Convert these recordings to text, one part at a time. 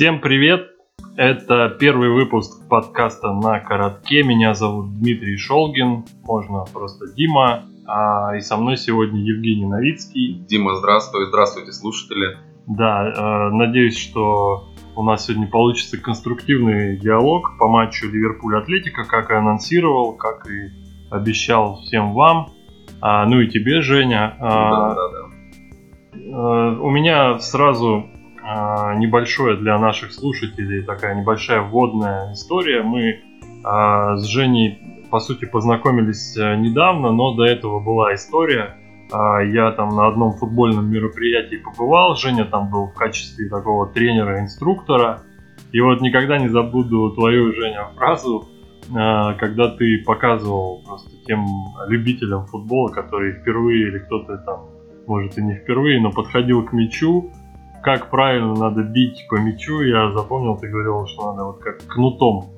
Всем привет! Это первый выпуск подкаста на коротке. Меня зовут Дмитрий Шолгин, можно просто Дима. А, и со мной сегодня Евгений Новицкий. Дима, здравствуй, здравствуйте, слушатели. Да, э, надеюсь, что у нас сегодня получится конструктивный диалог по матчу Ливерпуль-Атлетика, как и анонсировал, как и обещал всем вам. А, ну и тебе, Женя. А, да, да, да. Э, у меня сразу небольшое для наших слушателей такая небольшая вводная история. Мы а, с Женей, по сути, познакомились э, недавно, но до этого была история. А, я там на одном футбольном мероприятии побывал, Женя там был в качестве такого тренера-инструктора. И вот никогда не забуду твою, Женя, фразу, когда ты показывал просто тем любителям футбола, которые впервые или кто-то там, может и не впервые, но подходил к мячу, как правильно надо бить по мячу, я запомнил, ты говорил, что надо вот как кнутом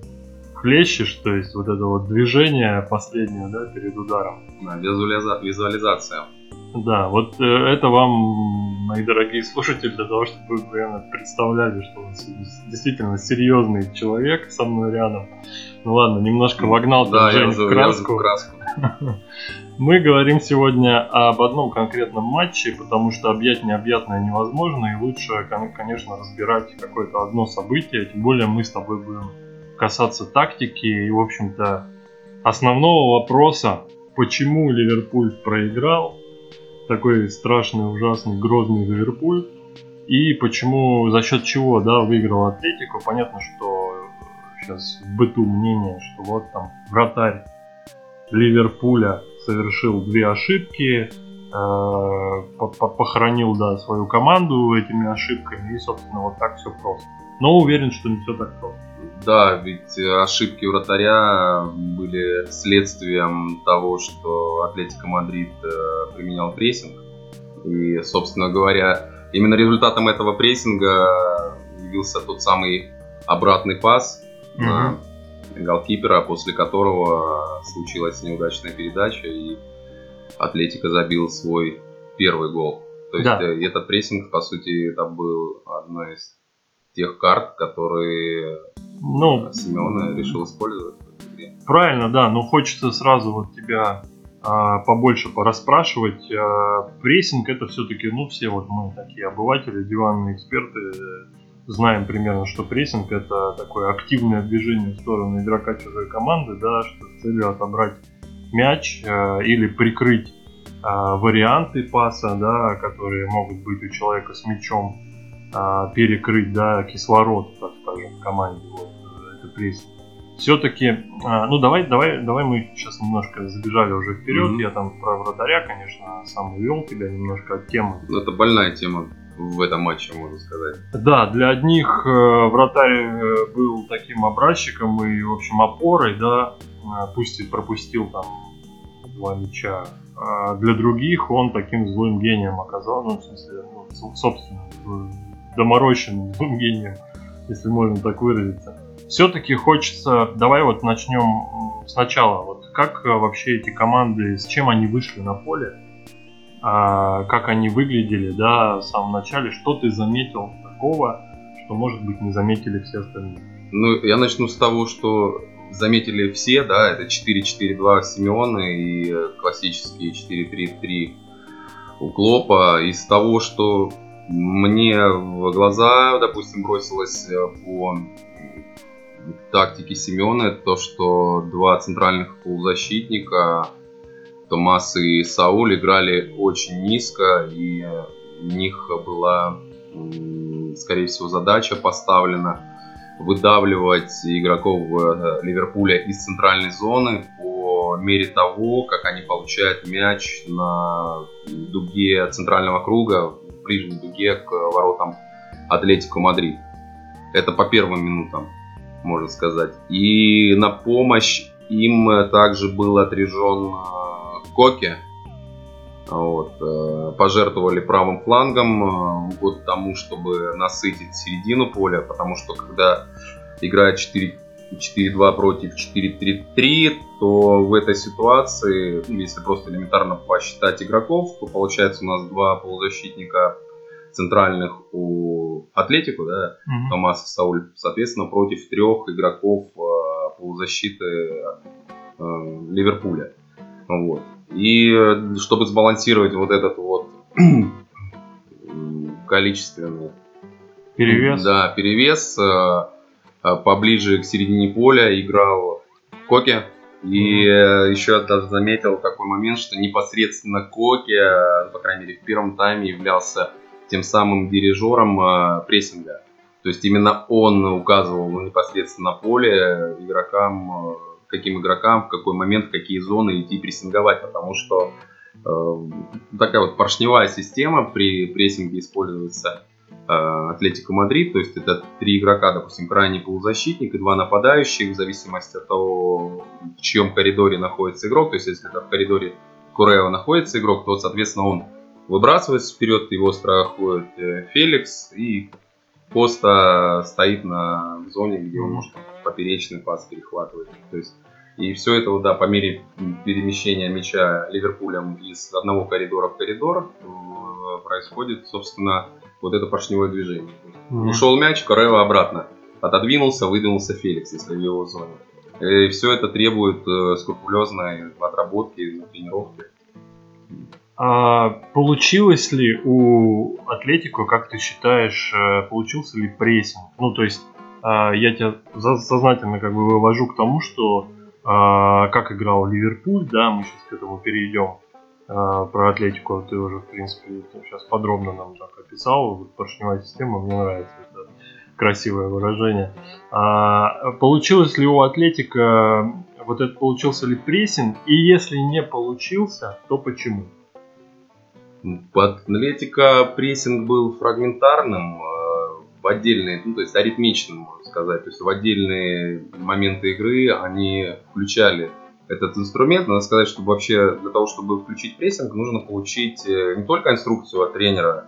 хлещешь, то есть вот это вот движение последнее, да, перед ударом. Да, визуализация. Да, вот э, это вам, мои дорогие слушатели, для того, чтобы вы примерно представляли, что у нас действительно серьезный человек со мной рядом. Ну ладно, немножко вогнал да, Жень в краску. в краску. Мы говорим сегодня об одном конкретном матче, потому что объять необъятное невозможно, и лучше, конечно, разбирать какое-то одно событие, тем более мы с тобой будем касаться тактики и, в общем-то, основного вопроса, почему Ливерпуль проиграл, такой страшный, ужасный, грозный Ливерпуль, и почему, за счет чего, да, выиграл Атлетику. Понятно, что сейчас в быту мнение, что вот там вратарь Ливерпуля совершил две ошибки, э, похоронил да, свою команду этими ошибками, и, собственно, вот так все просто. Но уверен, что не все так просто. Да, ведь ошибки вратаря были следствием того, что Атлетико Мадрид э, применял прессинг. И, собственно говоря, именно результатом этого прессинга явился тот самый обратный пас mm-hmm. Голкипера, после которого случилась неудачная передача, и Атлетика забил свой первый гол. То есть да. Э, этот прессинг, по сути, это был одной из тех карт, которые ну, Семен решил использовать. Правильно, да, но хочется сразу вот тебя а, побольше пораспрашивать. А, прессинг это все-таки, ну, все вот мы такие обыватели, диванные эксперты, знаем примерно, что прессинг это такое активное движение в сторону игрока чужой команды, да, что с целью отобрать мяч э, или прикрыть э, варианты паса, да, которые могут быть у человека с мячом, э, перекрыть, да, кислород, так скажем, команде, вот, это прессинг. Все-таки, э, ну давай, давай, давай мы сейчас немножко забежали уже вперед. Mm-hmm. Я там про вратаря, конечно, сам увел тебя немножко от темы. Это больная тема в этом матче, можно сказать. Да, для одних э, вратарь э, был таким образчиком и, в общем, опорой, да, э, пусть и пропустил там два мяча. А для других он таким злым гением оказался, ну, в смысле, ну, собственно, доморощенным злым гением, если можно так выразиться. Все-таки хочется, давай вот начнем сначала, вот как вообще эти команды, с чем они вышли на поле, как они выглядели, да, в самом начале, что ты заметил такого, что, может быть, не заметили все остальные? Ну, я начну с того, что заметили все, да, это 4-4-2 Симеона и классические 4-3-3 у Клопа. Из того, что мне в глаза, допустим, бросилось э, по тактике Симеона, то, что два центральных полузащитника Томас и Сауль играли очень низко, и у них была, скорее всего, задача поставлена выдавливать игроков э, Ливерпуля из центральной зоны по мере того, как они получают мяч на дуге центрального круга, в ближней дуге к воротам Атлетико Мадрид. Это по первым минутам, можно сказать. И на помощь им также был отряжен э, Коке. Вот, э, пожертвовали правым флангом э, год тому, чтобы насытить середину поля, потому что когда играет 4-2 против 4-3-3, то в этой ситуации, ну, если просто элементарно посчитать игроков, то получается у нас два полузащитника центральных у Атлетику, да, mm-hmm. Томаса Сауль, соответственно, против трех игроков э, полузащиты э, Ливерпуля. Вот. И чтобы сбалансировать вот этот вот количественный перевес, да, перевес э, э, поближе к середине поля играл Коке. И mm-hmm. еще даже заметил такой момент, что непосредственно Коке, по крайней мере, в первом тайме являлся тем самым дирижером э, прессинга. То есть именно он указывал непосредственно на поле игрокам, каким игрокам, в какой момент, в какие зоны идти прессинговать, потому что э, такая вот поршневая система при прессинге используется э, Атлетико Мадрид, то есть это три игрока, допустим, крайний полузащитник и два нападающих, в зависимости от того, в чьем коридоре находится игрок, то есть если это в коридоре Корреа находится игрок, то, соответственно, он выбрасывается вперед, его страхует э, Феликс, и Коста стоит на зоне, где он может поперечный пас перехватывать. То есть и все это, да, по мере перемещения мяча Ливерпулем из одного коридора в коридор э, происходит, собственно, вот это поршневое движение. Mm-hmm. Ушел мяч, Корелла обратно. Отодвинулся, выдвинулся Феликс, если в его зоне. И все это требует э, скрупулезной отработки, тренировки. А получилось ли у Атлетико, как ты считаешь, э, получился ли прессинг? Ну, то есть, я тебя сознательно как бы вывожу к тому, что как играл Ливерпуль, да, мы сейчас к этому перейдем. А, про Атлетику ты уже, в принципе, сейчас подробно нам так описал. Поршневая система, мне нравится это красивое выражение. А, получилось ли у Атлетика, вот это получился ли прессинг? И если не получился, то почему? Атлетика прессинг был фрагментарным, в отдельные, ну, то есть аритмичным, можно сказать. То есть в отдельные моменты игры они включали этот инструмент. Надо сказать, что вообще для того, чтобы включить прессинг, нужно получить э, не только инструкцию от тренера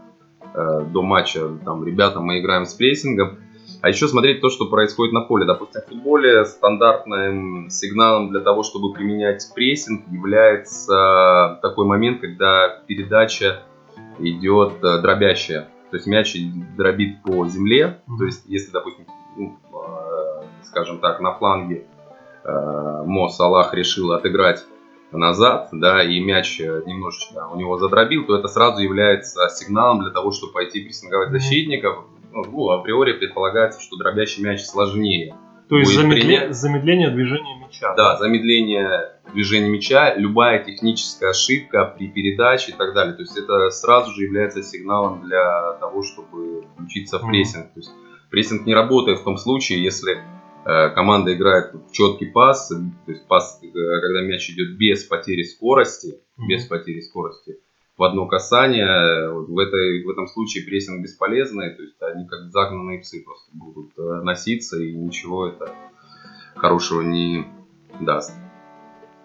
э, до матча, там, ребята, мы играем с прессингом, а еще смотреть то, что происходит на поле. Допустим, в футболе стандартным сигналом для того, чтобы применять прессинг, является такой момент, когда передача идет э, дробящая. То есть мяч дробит по земле. То есть, если, допустим, ну, э, скажем так, на фланге э, Мо Салах решил отыграть назад, да, и мяч немножечко у него задробил, то это сразу является сигналом для того, чтобы пойти прессинговать защитников. Ну, априори предполагается, что дробящий мяч сложнее. То есть замедле... замедление движения мяча. Да, замедление движения мяча, любая техническая ошибка при передаче и так далее. То есть это сразу же является сигналом для того, чтобы включиться в прессинг. Mm. То есть прессинг не работает в том случае, если э, команда играет в четкий пас, то есть пас, когда мяч идет без потери скорости, mm. без потери скорости, в одно касание, в, этой, в этом случае прессинг бесполезный, то есть они как загнанные псы просто будут э, носиться и ничего это хорошего не даст.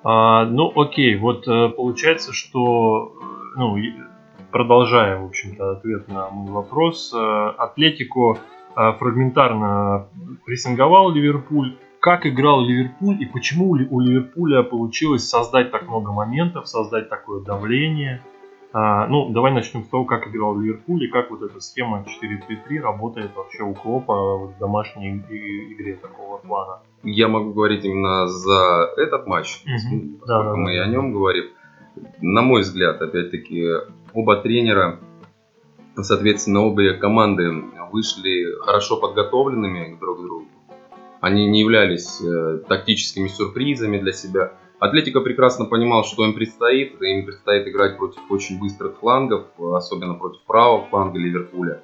А, ну, окей, вот э, получается, что, э, ну, продолжая, в общем-то, ответ на мой вопрос, Атлетико фрагментарно прессинговал Ливерпуль. Как играл Ливерпуль и почему у Ливерпуля получилось создать так много моментов, создать такое давление – а, ну, давай начнем с того, как играл Ливерпуль и как вот эта схема 4-3-3 работает вообще у Клопа в домашней игре такого плана. Я могу говорить именно за этот матч, угу. да, да, мы да. о нем говорим. На мой взгляд, опять-таки, оба тренера, соответственно, обе команды вышли хорошо подготовленными друг к другу. Они не являлись э, тактическими сюрпризами для себя. Атлетика прекрасно понимал, что им предстоит. Им предстоит играть против очень быстрых флангов, особенно против правого фланга Ливерпуля.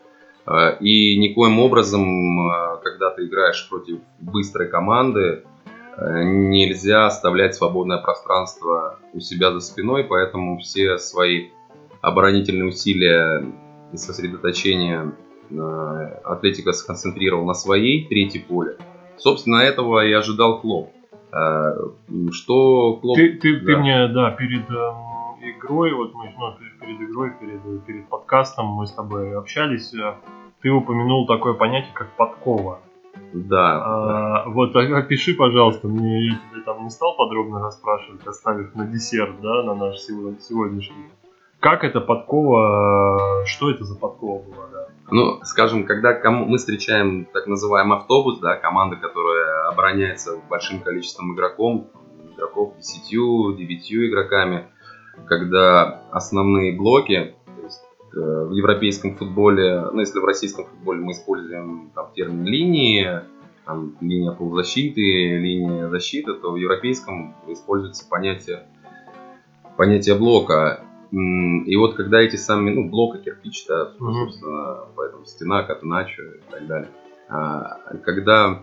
Э, и никоим образом, э, когда ты играешь против быстрой команды, э, нельзя оставлять свободное пространство у себя за спиной, поэтому все свои оборонительные усилия и сосредоточение Атлетика сконцентрировал на своей третьей поле. Собственно, этого и ожидал Клоп. Э, что Клоп... Ты, ты, да. ты мне, да, перед э, игрой, вот мы, ну, перед игрой, перед, перед подкастом мы с тобой общались, э, ты упомянул такое понятие, как подкова. Да. А, да. Вот опиши, пожалуйста, мне я тебе там не стал подробно расспрашивать, оставив на десерт, да, на наш сегодняшний. Как эта подкова, что это за подкова была, да? Ну, скажем, когда ком- мы встречаем так называемый автобус, да, команда, которая обороняется большим количеством игроков, игроков 10, 9 игроками, когда основные блоки, то есть, э, в европейском футболе, ну, если в российском футболе мы используем там, термин линии, там, линия полузащиты, линия защиты, то в европейском используется понятие, понятие блока. И вот когда эти самые, ну, блока, кирпич, да, собственно, поэтому стена, катначо и так далее. А, когда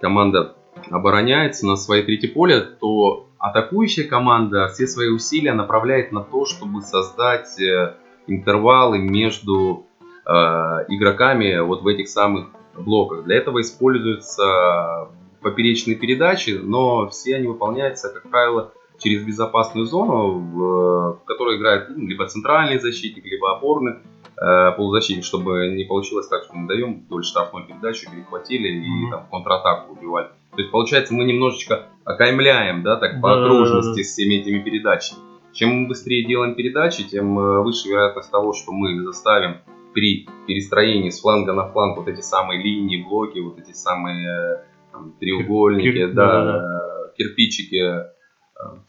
команда обороняется на своей трети поле, то атакующая команда все свои усилия направляет на то, чтобы создать э, интервалы между э, игроками вот в этих самых блоках. Для этого используются поперечные передачи, но все они выполняются, как правило, через безопасную зону, в, в которой играет ну, либо центральный защитник, либо опорный э, полузащитник, чтобы не получилось так, что мы даем вдоль штрафной передачи, перехватили и mm-hmm. там, контратаку убивали. То есть, получается, мы немножечко окаймляем, да, так, по окружности с всеми этими передачами. Чем мы быстрее делаем передачи, тем э, выше вероятность того, что мы заставим при перестроении с фланга на фланг вот эти самые линии, блоки, вот эти самые э, там, треугольники, Кир... да, да, да. кирпичики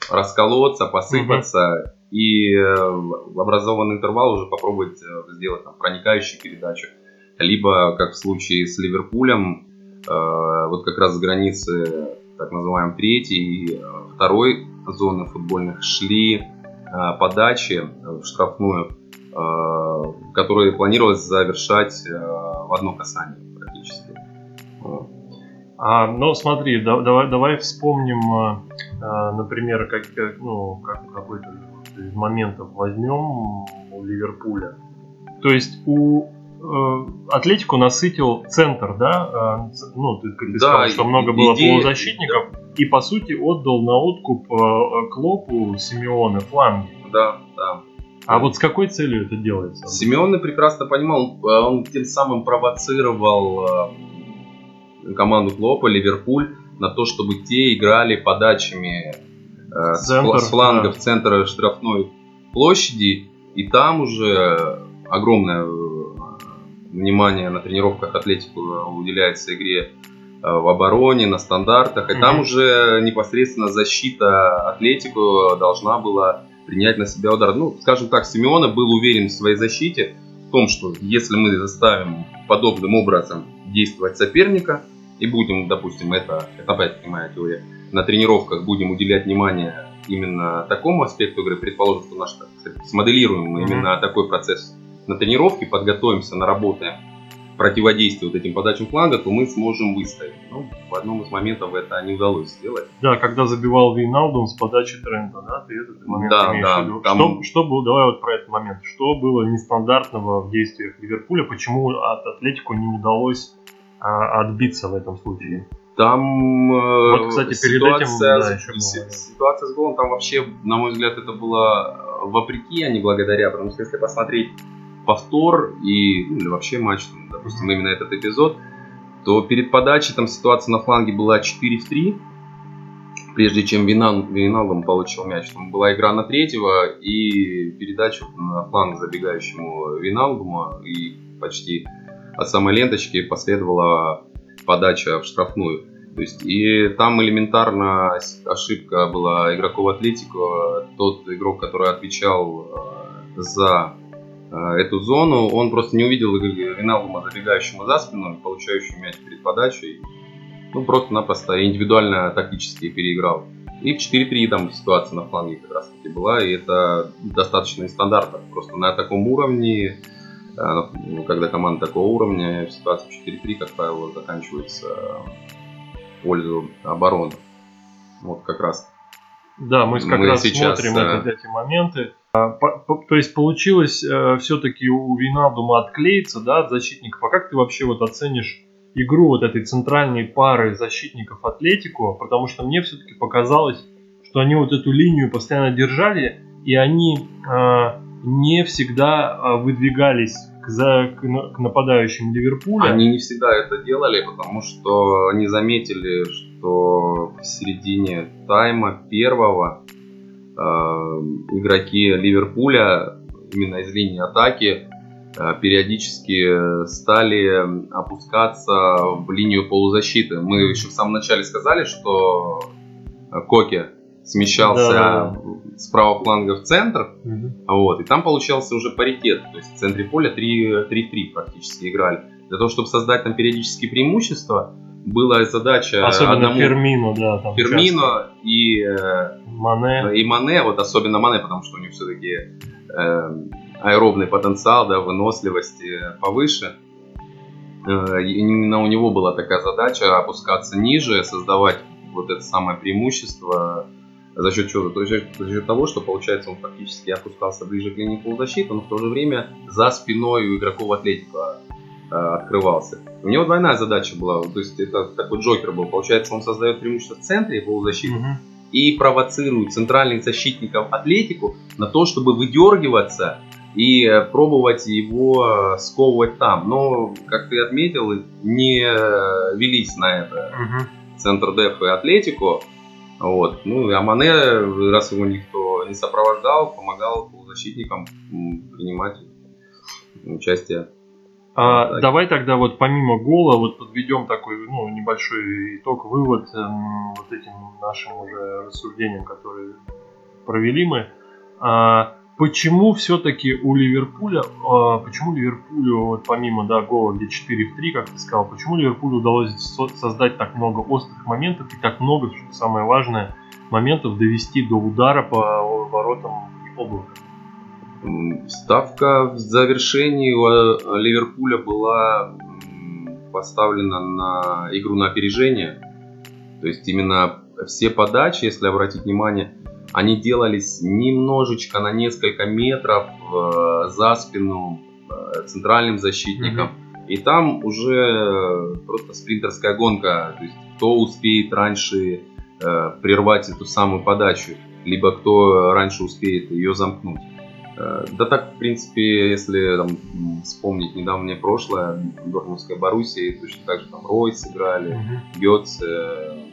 расколоться, посыпаться угу. и э, в образованный интервал уже попробовать э, сделать там, проникающую передачу. Либо, как в случае с Ливерпулем, э, вот как раз с границы так называемой третьей и второй зоны футбольных шли подачи в штрафную, которые планировалось завершать в одно касание практически. А, ну, смотри, да, давай, давай вспомним например, как, ну, как, какой-то из моментов возьмем у Ливерпуля. То есть у э, Атлетику насытил центр, да? Э, ну, ты, ты да, сказал, что много было идея... полузащитников, и по сути отдал на откуп э, Клопу Симеоне фланги. Да, да. А вот с какой целью это делается? Симеоне прекрасно понимал, он тем самым провоцировал команду Клопа, Ливерпуль, на то, чтобы те играли подачами э, Центр, с флангов да. центра штрафной площади, и там уже огромное э, внимание на тренировках Атлетику уделяется игре э, в обороне, на стандартах, и mm-hmm. там уже непосредственно защита Атлетику должна была принять на себя удар. Ну, скажем так, Симеона был уверен в своей защите, в том, что если мы заставим подобным образом действовать соперника, и будем, допустим, это, это опять моя теория, на тренировках будем уделять внимание именно такому аспекту игры, предположим, что наш, смоделируем мы mm-hmm. именно такой процесс на тренировке, подготовимся, наработаем противодействие вот этим подачам фланга, то мы сможем выстоять. Ну, в одном из моментов это не удалось сделать. Да, когда забивал Вейналдум с подачи Трента, да, ты этот момент да, имеешь да, в виду. Там... Что, что было, давай вот про этот момент, что было нестандартного в действиях Ливерпуля, почему от Атлетику не удалось а, отбиться в этом случае. Там э, вот, кстати, ситуация, этим, да, еще ситуация с голом там вообще, на мой взгляд, это было э, вопреки, а не благодаря, потому что если посмотреть повтор и ну, или вообще матч, допустим, именно этот эпизод, то перед подачей там ситуация на фланге была 4 в 3, прежде чем Виналдом получил мяч. Там была игра на третьего и передача на фланг забегающему Виналдуму и почти от самой ленточки последовала подача в штрафную. То есть, и там элементарно ошибка была игроков Атлетико. Тот игрок, который отвечал э, за э, эту зону, он просто не увидел Виналдума, забегающему за спину, получающего мяч перед подачей. Ну, просто-напросто индивидуально тактически переиграл. И в 4-3 там ситуация на фланге как раз таки была, и это достаточно нестандартно. Просто на таком уровне когда команда такого уровня, ситуация 4-3, как правило, заканчивается в пользу обороны. Вот как раз. Да, мы как мы раз сейчас, смотрим да. эти, эти моменты. А, по, по, то есть получилось э, все-таки у Виналдума отклеиться да, от защитников. А как ты вообще вот оценишь игру вот этой центральной пары защитников Атлетику? Потому что мне все-таки показалось, что они вот эту линию постоянно держали, и они э, не всегда а, выдвигались к, за, к нападающим Ливерпуля. Они не всегда это делали, потому что они заметили, что в середине тайма первого э, игроки Ливерпуля именно из линии атаки э, периодически стали опускаться в линию полузащиты. Мы еще в самом начале сказали, что Коки смещался да, да. с правого фланга в центр, угу. вот, и там получался уже паритет, то есть в центре поля 3-3 практически играли. Для того, чтобы создать там периодические преимущества, была задача особенно одному Фермино, да, там Фермино и э, Мане. и Мане, вот особенно Мане, потому что у него все-таки э, аэробный потенциал, да, выносливость повыше. Э, именно у него была такая задача опускаться ниже, создавать вот это самое преимущество за счет чего? За счет, за счет того, что, получается, он фактически опускался ближе к линии полузащиты, но в то же время за спиной у игроков Атлетика э, открывался. У него двойная задача была, то есть это такой Джокер был. Получается, он создает преимущество в центре полузащиты mm-hmm. и провоцирует центральных защитников Атлетику на то, чтобы выдергиваться и э, пробовать его сковывать там. Но, как ты отметил, не э, велись на это mm-hmm. центр Деф и Атлетику. Вот. Ну, и Амане, раз его никто не сопровождал, помогал полузащитникам принимать участие. А, давай тогда вот помимо гола вот подведем такой ну, небольшой итог, вывод э, вот этим нашим уже рассуждениям, которые провели мы. А, почему все-таки у Ливерпуля, а, почему Ливерпулю, вот помимо да, гола, где 4 в 3, как ты сказал, почему Ливерпулю удалось создать так много острых моментов и так много, что самое важное, моментов довести до удара по воротам облака? Ставка в завершении у Ливерпуля была поставлена на игру на опережение. То есть именно все подачи, если обратить внимание, они делались немножечко на несколько метров э, за спину э, центральным защитником. Mm-hmm. И там уже просто спринтерская гонка. То есть кто успеет раньше э, прервать эту самую подачу, либо кто раньше успеет ее замкнуть. Э, да так, в принципе, если там, вспомнить недавнее прошлое, Дортмундская Боруссия, точно так же там Ройс играли, mm-hmm. Гетце, еще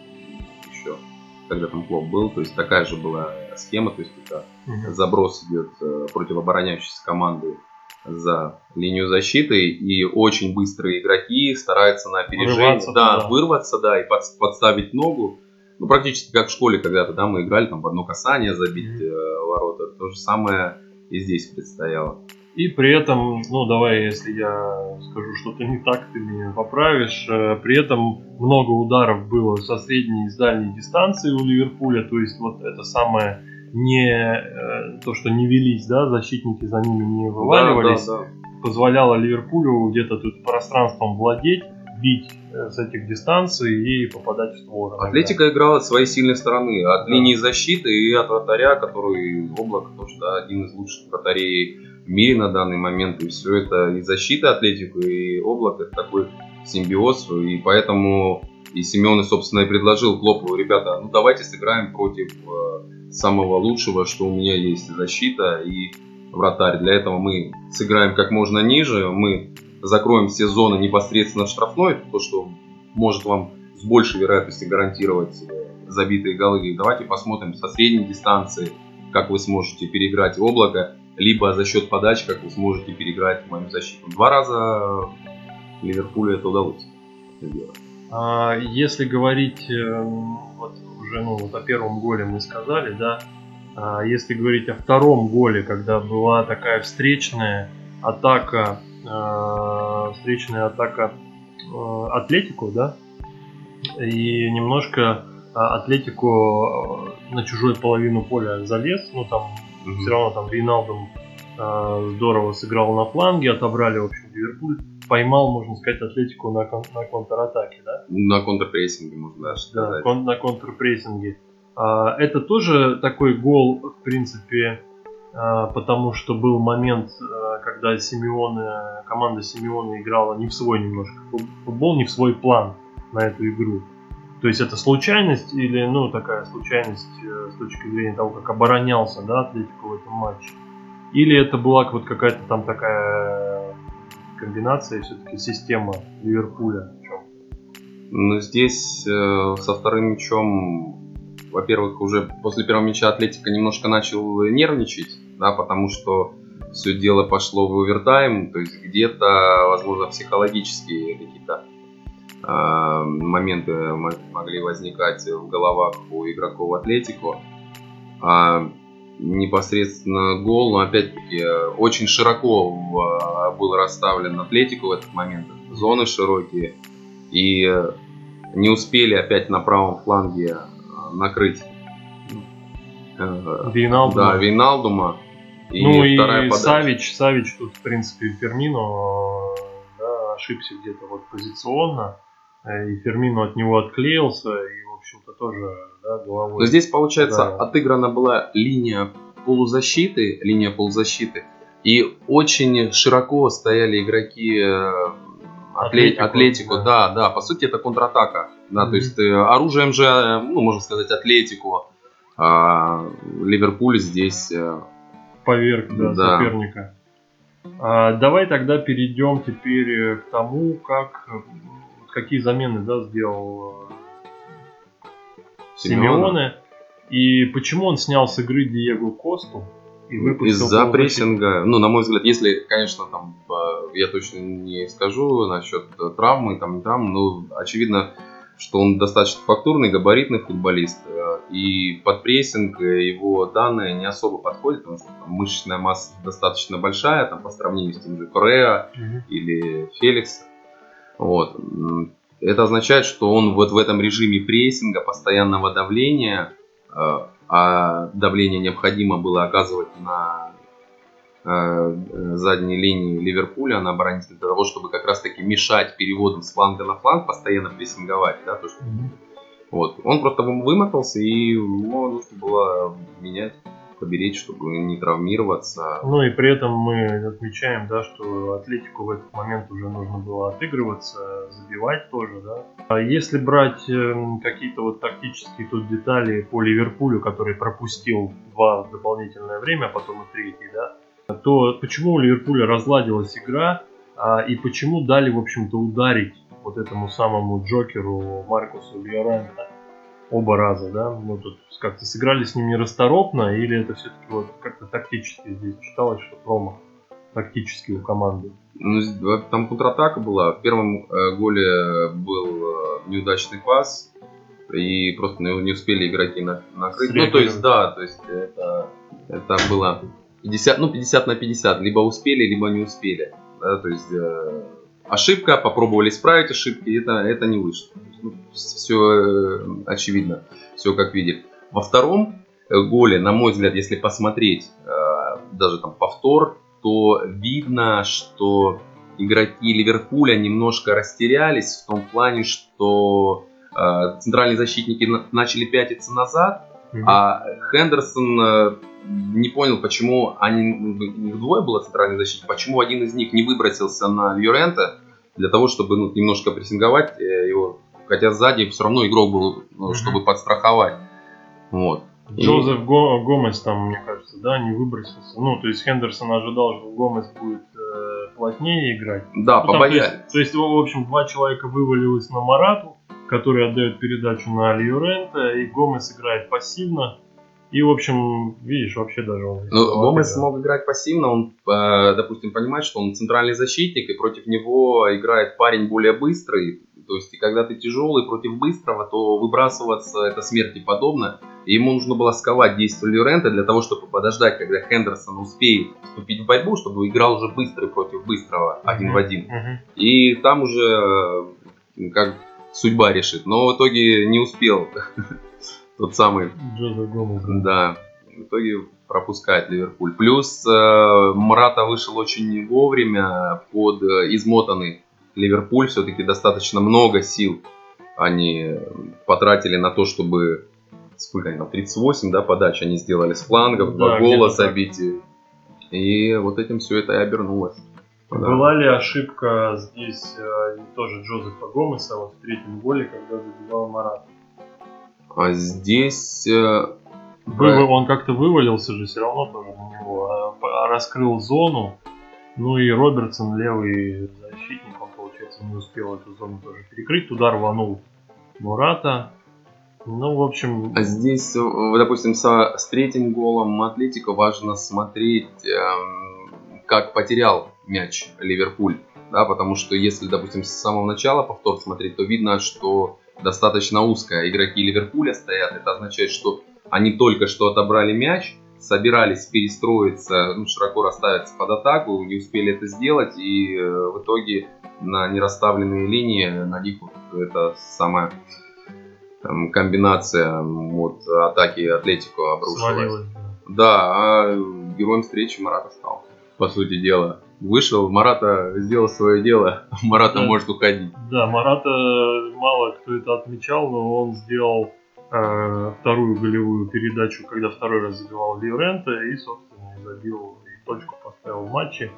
когда там Клоп был, то есть такая же была схема, то есть это угу. заброс идет э, против обороняющейся команды за линию защиты, и очень быстрые игроки стараются на опережение, вырваться, да, да, вырваться, да, и под, подставить ногу. Ну, практически как в школе когда-то, да, мы играли там в одно касание забить mm э, ворота. То же самое и здесь предстояло. И при этом, ну давай, если я скажу что-то не так, ты меня поправишь. Э, при этом много ударов было со средней и с дальней дистанции у Ливерпуля. То есть вот это самое не э, то, что не велись, да, защитники за ними не вываливались, да, да, да. позволяло Ливерпулю где-то тут пространством владеть, бить э, с этих дистанций и попадать в створ. Атлетика да. играла с своей сильной стороны, от да. линии защиты и от вратаря, который облако тоже да, один из лучших вратарей мире на данный момент. И все это и защита Атлетику, и облако это такой симбиоз. И поэтому и Семен, собственно, и предложил Клопу, ребята, ну давайте сыграем против э, самого лучшего, что у меня есть защита и вратарь. Для этого мы сыграем как можно ниже, мы закроем все зоны непосредственно в штрафной, то, что может вам с большей вероятностью гарантировать э, забитые голы. Давайте посмотрим со средней дистанции, как вы сможете переиграть облако, либо за счет подач, как вы сможете переиграть мою защиту. Два раза Ливерпулю это удалось сделать. А если говорить э, вот уже ну, вот о первом голе мы сказали, да, а если говорить о втором голе, когда была такая встречная атака, э, встречная атака э, Атлетику, да, и немножко Атлетику на чужую половину поля залез, ну там. Все равно там Рейналдом здорово сыграл на фланге, отобрали, в общем, Ливерпуль поймал, можно сказать, Атлетику на, кон- на контратаке, да? На контрпрессинге, можно даже сказать. Да, кон- на контрпрессинге. А, это тоже такой гол, в принципе, а, потому что был момент, а, когда Симеоне, команда Симеона играла не в свой немножко футбол, не в свой план на эту игру. То есть это случайность или, ну, такая случайность э, с точки зрения того, как оборонялся, да, Атлетико в этом матче. Или это была вот какая-то там такая комбинация, все-таки система Ливерпуля? Ну, здесь э, со вторым мячом, во-первых, уже после первого мяча Атлетика немножко начал нервничать, да, потому что все дело пошло в овертайм, то есть где-то, возможно, психологические какие-то моменты могли возникать в головах у игроков Атлетико. А непосредственно гол, но опять-таки очень широко был расставлен Атлетику в этот момент, зоны широкие, и не успели опять на правом фланге накрыть Вейналдума. Да, Вейналдума. И ну и подача. Савич, Савич тут, в принципе, Фермино да, ошибся где-то вот позиционно. Э, и Фермино от него отклеился, и, в общем-то, тоже да, головой. Но здесь, получается, да. отыграна была линия полузащиты, линия полузащиты, и очень широко стояли игроки э, Атлетику, Атлетику да. да, да, по сути это контратака, да, mm-hmm. то есть э, оружием же, ну, можно сказать, Атлетику, а Ливерпуль здесь поверг да, да. соперника. А, давай тогда перейдем теперь э, к тому, как какие замены да, сделал э, Симеоне. И почему он снял с игры Диего Косту и выпустил Из-за прессинга. Ну, на мой взгляд, если, конечно, там э, я точно не скажу насчет травмы, там травмы, но очевидно, что он достаточно фактурный, габаритный футболист. Э, и под прессинг его данные не особо подходят, потому что там, мышечная масса достаточно большая, там, по сравнению с тем же Кореа mm-hmm. или Феликс. Вот. Это означает, что он вот в этом режиме прессинга, постоянного давления, э, а давление необходимо было оказывать на Э, задней линии Ливерпуля на оборонительной для того, чтобы как раз таки мешать переводам с фланга на фланг, постоянно прессинговать. Да, то, что... mm-hmm. вот. Он просто вымотался и ему нужно было менять поберечь, чтобы не травмироваться. Ну и при этом мы отмечаем, да, что Атлетику в этот момент уже нужно было отыгрываться, забивать тоже, да. А если брать эм, какие-то вот тактические тут детали по Ливерпулю, который пропустил два дополнительное время, а потом и третий, да, то почему у Ливерпуля разладилась игра а, и почему дали, в общем-то, ударить вот этому самому Джокеру Маркусу Льоранта оба раза, да? Ну, тут как-то сыграли с ним нерасторопно или это все-таки вот как-то тактически здесь читалось, что промах тактически у команды? Ну, там контратака была. В первом э, голе был э, неудачный пас, и просто не успели игроки накрыть. Ну, то есть, да, то есть это, это было 50, ну, 50 на 50, либо успели, либо не успели. Да, то есть э, ошибка, попробовали исправить ошибки, это, это не вышло. Ну, все э, очевидно, все как видели. Во втором э, голе, на мой взгляд, если посмотреть э, даже там повтор, то видно, что игроки Ливерпуля немножко растерялись в том плане, что центральные защитники на, начали пятиться назад, mm-hmm. а Хендерсон э, не понял, почему они, их двое было центральной защиты, почему один из них не выбросился на Юрента для того, чтобы ну, немножко прессинговать э, его, хотя сзади все равно игрок был, ну, чтобы подстраховать. Вот. Джозеф Го, Гомес там, мне кажется, да, не выбросился. Ну, то есть Хендерсон ожидал, что Гомес будет э, плотнее играть. Да, ну, побоялись. То есть, то есть, в общем, два человека вывалилось на Марату, который отдает передачу на Льюрента, и Гомес играет пассивно. И, в общем, видишь, вообще даже он... Ну, Гомес смог играть пассивно, он, э, допустим, понимает, что он центральный защитник, и против него играет парень более быстрый. То есть, и когда ты тяжелый против быстрого, то выбрасываться это смерти подобно. И ему нужно было сковать действие Люрента для того, чтобы подождать, когда Хендерсон успеет вступить в борьбу, чтобы играл уже быстрый против быстрого один mm-hmm. в один. Mm-hmm. И там уже э, как судьба решит. Но в итоге не успел тот самый... Джозеф Гомес. Да. В итоге пропускает Ливерпуль. Плюс э, Мрата вышел очень вовремя под э, измотанный Ливерпуль. Все-таки достаточно много сил они потратили на то, чтобы сколько они там, 38 да, подач они сделали с флангов, два гола забить. И вот этим все это и обернулось. Была ли ошибка здесь э, тоже Джозефа Гомеса вот в третьем голе, когда забивал Марат? А здесь... Э, Вы, он как-то вывалился же все равно тоже на него. А, раскрыл зону. Ну и Робертсон, левый защитник, он, получается, не успел эту зону тоже перекрыть. Туда рванул Мурата. Ну, в общем... А здесь, допустим, со, с третьим голом Атлетика важно смотреть... Эм, как потерял мяч Ливерпуль. Да, потому что если, допустим, с самого начала повтор смотреть, то видно, что достаточно узкая. Игроки Ливерпуля стоят. Это означает, что они только что отобрали мяч, собирались перестроиться, ну, широко расставиться под атаку, не успели это сделать, и э, в итоге на нерасставленные линии на них вот эта самая там, комбинация вот, атаки Атлетико обрушилась. Свалилась. Да, а героем встречи Марата стал, по сути дела. Вышел, Марата сделал свое дело, Марата да. может уходить. Да, Марата мало кто это отмечал, но он сделал э, вторую голевую передачу, когда второй раз забивал Лиорента и, собственно, забил и точку поставил в матче.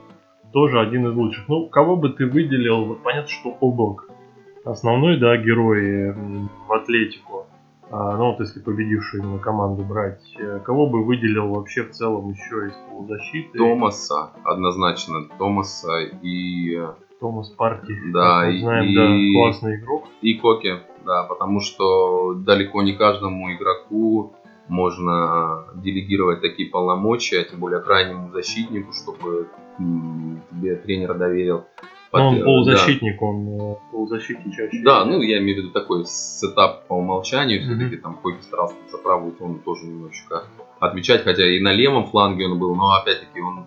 Тоже один из лучших. Ну, кого бы ты выделил? Понятно, что Облак основной, да, герой в Атлетику. А, ну вот если победившую именно команду брать, э, кого бы выделил вообще в целом еще из полузащиты? Томаса, однозначно. Томаса и... Э, Томас Парти. Да, и, знаем, и, да, классный игрок. И Коки, да, потому что далеко не каждому игроку можно делегировать такие полномочия, тем более крайнему защитнику, чтобы тебе тренер доверил. Но он полузащитник, да. он э, полузащитник чаще. Да, ну я имею в виду такой сетап по умолчанию, все-таки mm-hmm. там Койки старался за правую он тоже немножечко отвечать, хотя и на левом фланге он был, но опять-таки он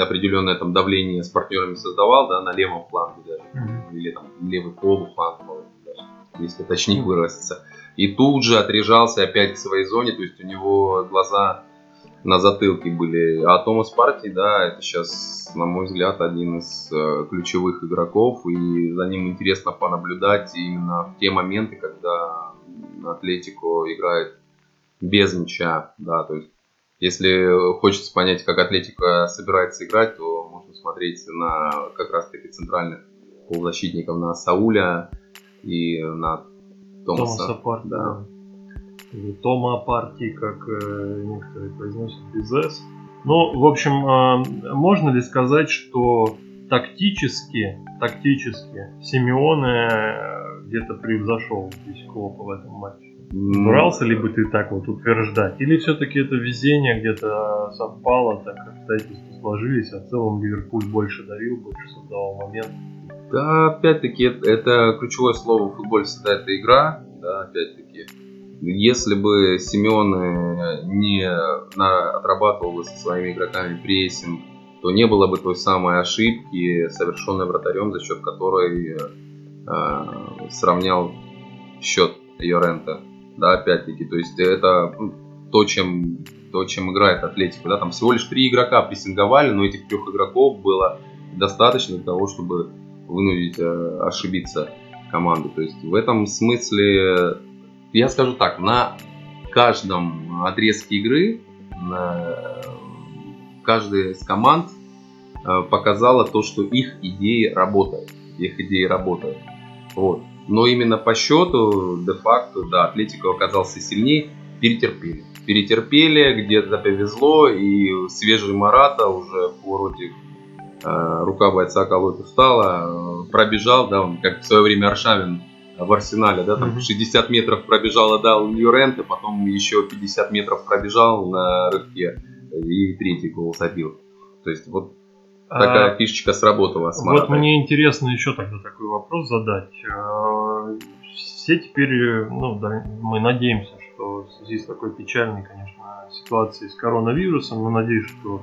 определенное там давление с партнерами создавал, да, на левом фланге даже, mm-hmm. или там левый полуфланг, даже, если точнее выразиться. И тут же отрежался опять к своей зоне, то есть у него глаза на затылке были. А Томас Парти, да, это сейчас, на мой взгляд, один из э, ключевых игроков, и за ним интересно понаблюдать именно в те моменты, когда Атлетико играет без мяча, да, то есть если хочется понять, как Атлетика собирается играть, то можно смотреть на как раз-таки центральных полузащитников, на Сауля и на Томаса. Томаса Парти, да. да или Тома партии, как э, некоторые произносят, без S. Ну, в общем, э, можно ли сказать, что тактически, тактически Симеоне э, где-то превзошел здесь Клопа в этом матче? Брался ли бы ты так вот утверждать? Или все-таки это везение где-то совпало, так как обстоятельства сложились, а в целом Ливерпуль больше давил, больше создавал момент? Да, опять-таки, это, ключевое слово в футболе всегда это игра, да, опять-таки если бы Симеон не отрабатывал со своими игроками прессинг, то не было бы той самой ошибки, совершенной вратарем, за счет которой э, сравнял счет Йорента. Да, опять-таки, то есть это ну, то, чем, то, чем играет Атлетика. Да, там всего лишь три игрока прессинговали, но этих трех игроков было достаточно для того, чтобы вынудить э, ошибиться команду. То есть в этом смысле я скажу так, на каждом отрезке игры каждая из команд э, показала то, что их идеи работают. Их идеи работают. Вот. Но именно по счету, де-факто, да, Атлетико оказался сильнее, перетерпели. Перетерпели, где-то повезло, и свежий Марата уже в повороте э, рука бойца колоть устала, э, пробежал, да, он как в свое время Аршавин в Арсенале, да, там mm-hmm. 60 метров пробежал, отдал Юренте, потом еще 50 метров пробежал на рывке и третий гол забил. То есть вот такая а, фишечка сработала с Вот мне интересно еще тогда такой вопрос задать. А, все теперь, ну, да, мы надеемся, что в связи с такой печальной, конечно, ситуацией с коронавирусом, мы надеемся, что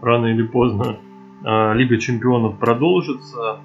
рано или поздно а, Лига Чемпионов продолжится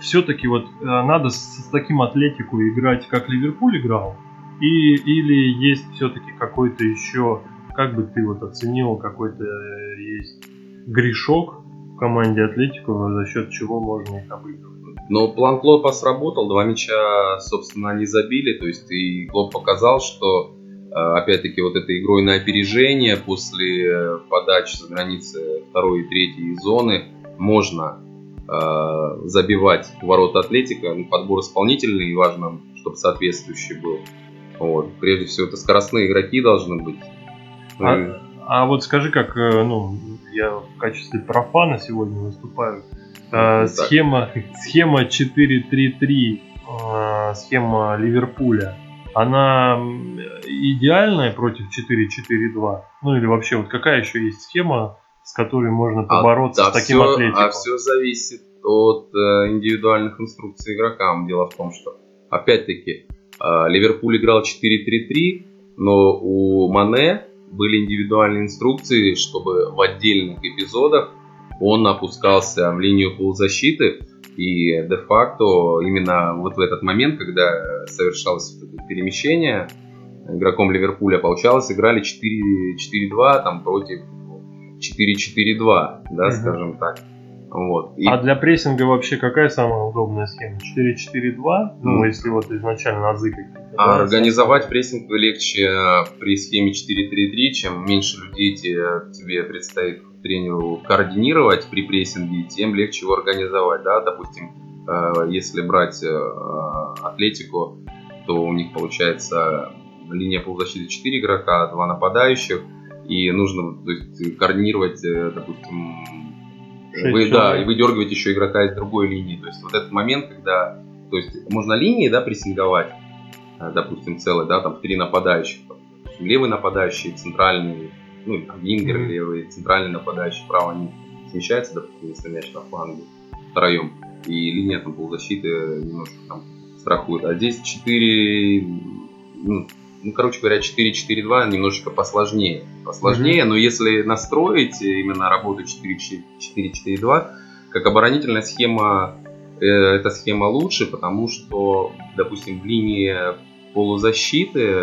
все-таки вот э, надо с, с таким атлетику играть, как Ливерпуль играл, и, или есть все-таки какой-то еще, как бы ты вот оценил, какой-то э, есть грешок в команде Атлетику, за счет чего можно их обыгрывать? Но план Клопа сработал, два мяча, собственно, они забили, то есть и Клоп показал, что э, опять-таки вот этой игрой на опережение после подач с границы второй и третьей зоны можно забивать ворота Атлетика. Ну, подбор исполнительный и важно, чтобы соответствующий был. Вот. Прежде всего, это скоростные игроки должны быть. А, ну, а вот скажи, как, э, ну, я в качестве профана сегодня выступаю. Э, схема, схема 4-3-3, э, схема Ливерпуля, она идеальная против 4-4-2? Ну или вообще, вот какая еще есть схема с которой можно побороться а, с таким все, атлетиком? А все зависит от э, индивидуальных инструкций игрокам. Дело в том, что, опять-таки, э, Ливерпуль играл 4-3-3, но у Мане были индивидуальные инструкции, чтобы в отдельных эпизодах он опускался в линию полузащиты, и де-факто именно вот в этот момент, когда совершалось перемещение, игроком Ливерпуля получалось, играли 4-4-2 там против 4-4-2, да, угу. скажем так. Вот. И... А для прессинга вообще какая самая удобная схема? 4-4-2? Ну, mm. если вот изначально азы какие-то. А да, организовать сам... прессинг легче э, при схеме 4-3-3, чем меньше людей тебе предстоит тренеру координировать при прессинге, тем легче его организовать. Да? Допустим, э, если брать э, атлетику, то у них получается линия полузащиты 4 игрока, 2 нападающих, и нужно то есть, координировать, допустим, вы, да, и выдергивать еще игрока из другой линии. То есть вот этот момент, когда то есть можно линии, да, прессинговать, э, допустим, целый, да, там три нападающих, допустим, левый нападающий, центральный, ну, там, вингер mm-hmm. левый, центральный нападающий, право они смещаются, допустим, если мяч на фланге втроем, и линия там полузащиты немножко там страхует. А здесь 4, ну, ну, короче говоря, 4-4-2 немножечко посложнее. Посложнее, mm-hmm. но если настроить именно работу 4-4-2, как оборонительная схема, э, эта схема лучше, потому что, допустим, в линии полузащиты,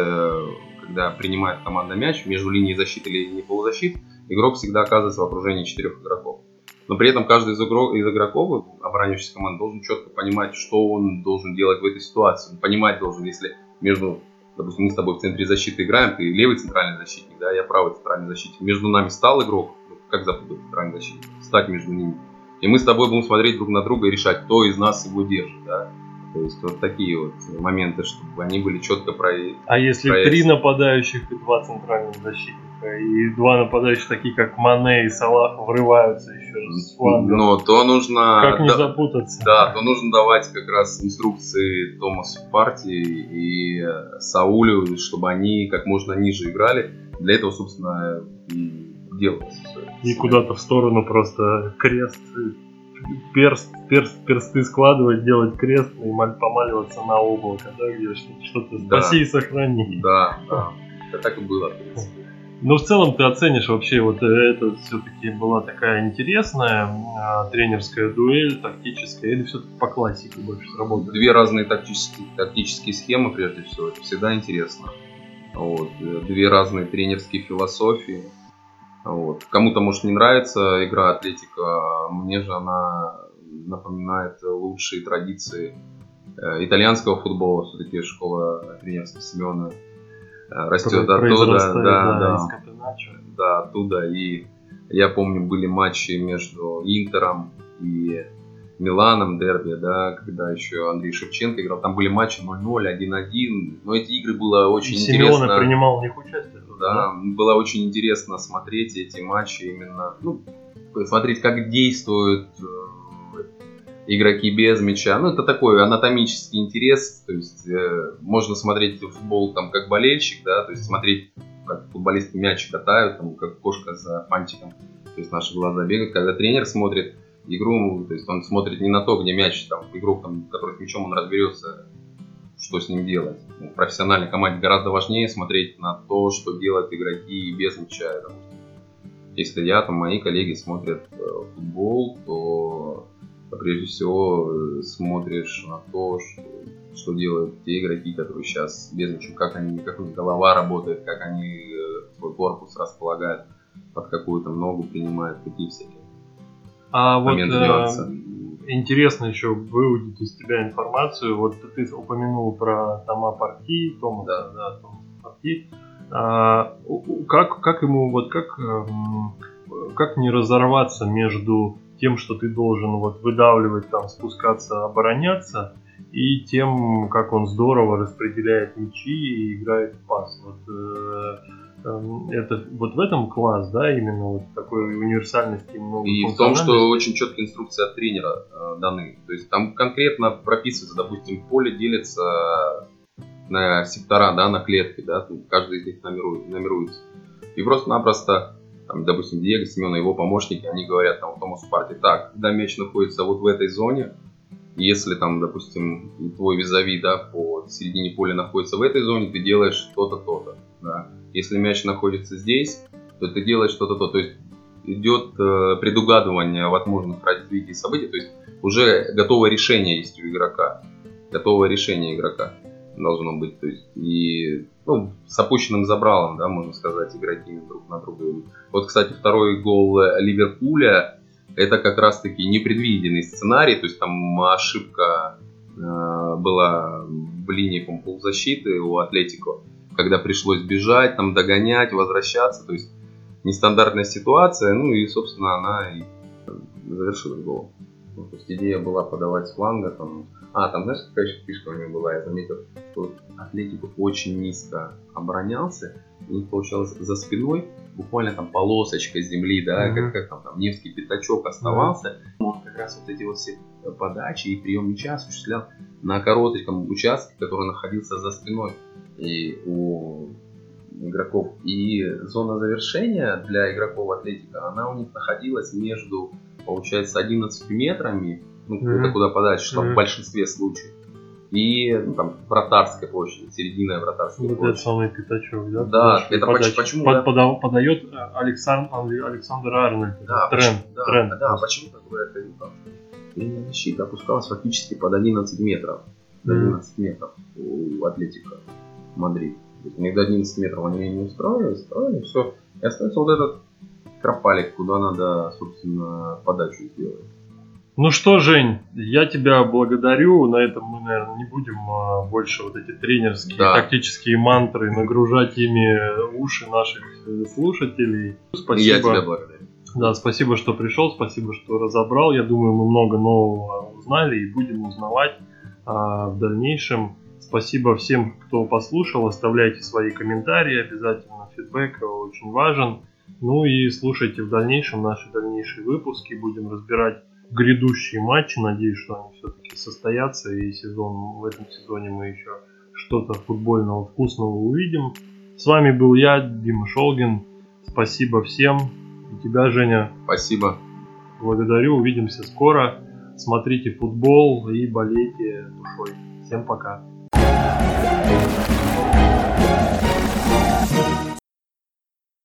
когда принимает команда мяч, между линией защиты и линией полузащиты, игрок всегда оказывается в окружении четырех игроков. Но при этом каждый из, игрок, из игроков, обороняющийся команды, должен четко понимать, что он должен делать в этой ситуации. Он понимать должен, если между допустим, мы с тобой в центре защиты играем, ты левый центральный защитник, да, я правый центральный защитник. Между нами стал игрок, ну, как запутать центральный защитник, стать между ними. И мы с тобой будем смотреть друг на друга и решать, кто из нас его держит, да. То есть вот такие вот моменты, чтобы они были четко про. А если три нападающих и два центральных защитника, и два нападающих такие, как Мане и Салах, врываются еще с фланга. Но то нужно... Как не да, запутаться. Да, то нужно давать как раз инструкции Томасу Партии и Саулю, чтобы они как можно ниже играли. Для этого, собственно, и делалось все. И куда-то в сторону просто крест перст, перст, персты складывать, делать крест и помаливаться на облако, да, где что-то да. спаси и сохрани. Да, да. Это так и было, в принципе. Ну, в целом ты оценишь вообще, вот это все-таки была такая интересная а, тренерская дуэль, тактическая, или все-таки по классике больше сработали? Две разные тактические, тактические схемы, прежде всего, это всегда интересно. Вот. Две разные тренерские философии. Вот. Кому-то может не нравится игра Атлетика, мне же она напоминает лучшие традиции э, итальянского футбола, все-таки школа тренерства Семена э, растет оттуда, да, да, да, да, оттуда. И я помню, были матчи между Интером и Миланом дерби, да, когда еще Андрей Шевченко играл. Там были матчи 0-0, 1-1. Но эти игры было очень и интересно. Симеона принимал в них участие. Да, было очень интересно смотреть эти матчи именно, ну, смотреть, как действуют э, игроки без мяча. Ну, это такой анатомический интерес. То есть э, можно смотреть футбол там как болельщик, да, то есть смотреть, как футболисты мяч катают, там, как кошка за фантиком. То есть наши глаза бегают. Когда тренер смотрит, игру, то есть он смотрит не на то, где мяч, там, игрок, там, который с мячом, он разберется, что с ним делать. Ну, в профессиональной команде гораздо важнее смотреть на то, что делают игроки без мяча. Если я, там, мои коллеги смотрят э, футбол, то прежде всего э, смотришь на то, что, что делают те игроки, которые сейчас без мяча, как они, как у них голова работает, как они э, свой корпус располагают, под какую-то ногу принимают, такие всякие а вот э, интересно еще выудить из тебя информацию. Вот ты упомянул про Тома Парти, Тома, да, да, Тома Парти. А, как, как ему, вот как, эм, как не разорваться между тем, что ты должен вот выдавливать, там, спускаться, обороняться, и тем, как он здорово распределяет мячи и играет в пас. Вот, э, Эм, это вот в этом класс, да, именно вот такой универсальности много. И в том, что очень четкие инструкции от тренера э, даны. То есть там конкретно прописывается, допустим, поле делится на сектора, да, на клетки, да, каждый из них номерует, номеруется. И просто-напросто там, допустим, Диего, Семен и его помощники, они говорят там Томасу Парти, так, когда мяч находится вот в этой зоне, если там, допустим, твой визави, да, по середине поля находится в этой зоне, ты делаешь то-то, то-то, да. Если мяч находится здесь, то ты делаешь что-то, то. То есть идет э, предугадывание возможных развитий событий, то есть уже готовое решение есть у игрока, готовое решение игрока должно быть, то есть и ну, с опущенным забралом, да, можно сказать, игроки друг на друга. Вот, кстати, второй гол Ливерпуля, это как раз-таки непредвиденный сценарий, то есть там ошибка э, была в линии полузащиты у Атлетико, когда пришлось бежать, там догонять, возвращаться, то есть нестандартная ситуация, ну и, собственно, она и завершила гол. Ну, то есть идея была подавать с фланга, там, а, там, знаешь, какая еще фишка у него была, я заметил, что Атлетико очень низко оборонялся, у них получалось за спиной буквально там полосочка земли, да, mm-hmm. как, как там, там Невский пятачок оставался, mm-hmm. он как раз вот эти вот все подачи и прием мяча осуществлял на коротком участке, который находился за спиной и у игроков. И зона завершения для игроков Атлетика, она у них находилась между, получается, 11 метрами, ну, mm-hmm. это куда подальше, что mm-hmm. в большинстве случаев. И ну, там вратарская площадь, середина вратарской вот площадь. это самый пятачок, да? Да, это подача. почему? Под, да? Подает Александр, Александр Арнольд. Да, тренд. Да, тренд. да, да, почему такое это? Линия защиты опускалась фактически под 11 метров. До 11 метров у Атлетика Мадрид. У них до 11 метров они не устроили, устроили, все. И остается вот этот кропалик, куда надо, собственно, подачу сделать. Ну что, Жень, я тебя благодарю. На этом мы, наверное, не будем а, больше вот эти тренерские, да. тактические мантры нагружать ими уши наших э, слушателей. Спасибо. Я тебя благодарю. Да, спасибо, что пришел, спасибо, что разобрал. Я думаю, мы много нового узнали и будем узнавать а, в дальнейшем. Спасибо всем, кто послушал. Оставляйте свои комментарии, обязательно фидбэк очень важен. Ну и слушайте в дальнейшем наши дальнейшие выпуски. Будем разбирать грядущие матчи. Надеюсь, что они все-таки состоятся. И сезон, в этом сезоне мы еще что-то футбольного вкусного увидим. С вами был я, Дима Шолгин. Спасибо всем. И тебя, Женя. Спасибо. Благодарю. Увидимся скоро. Смотрите футбол и болейте душой. Всем пока. Thank you.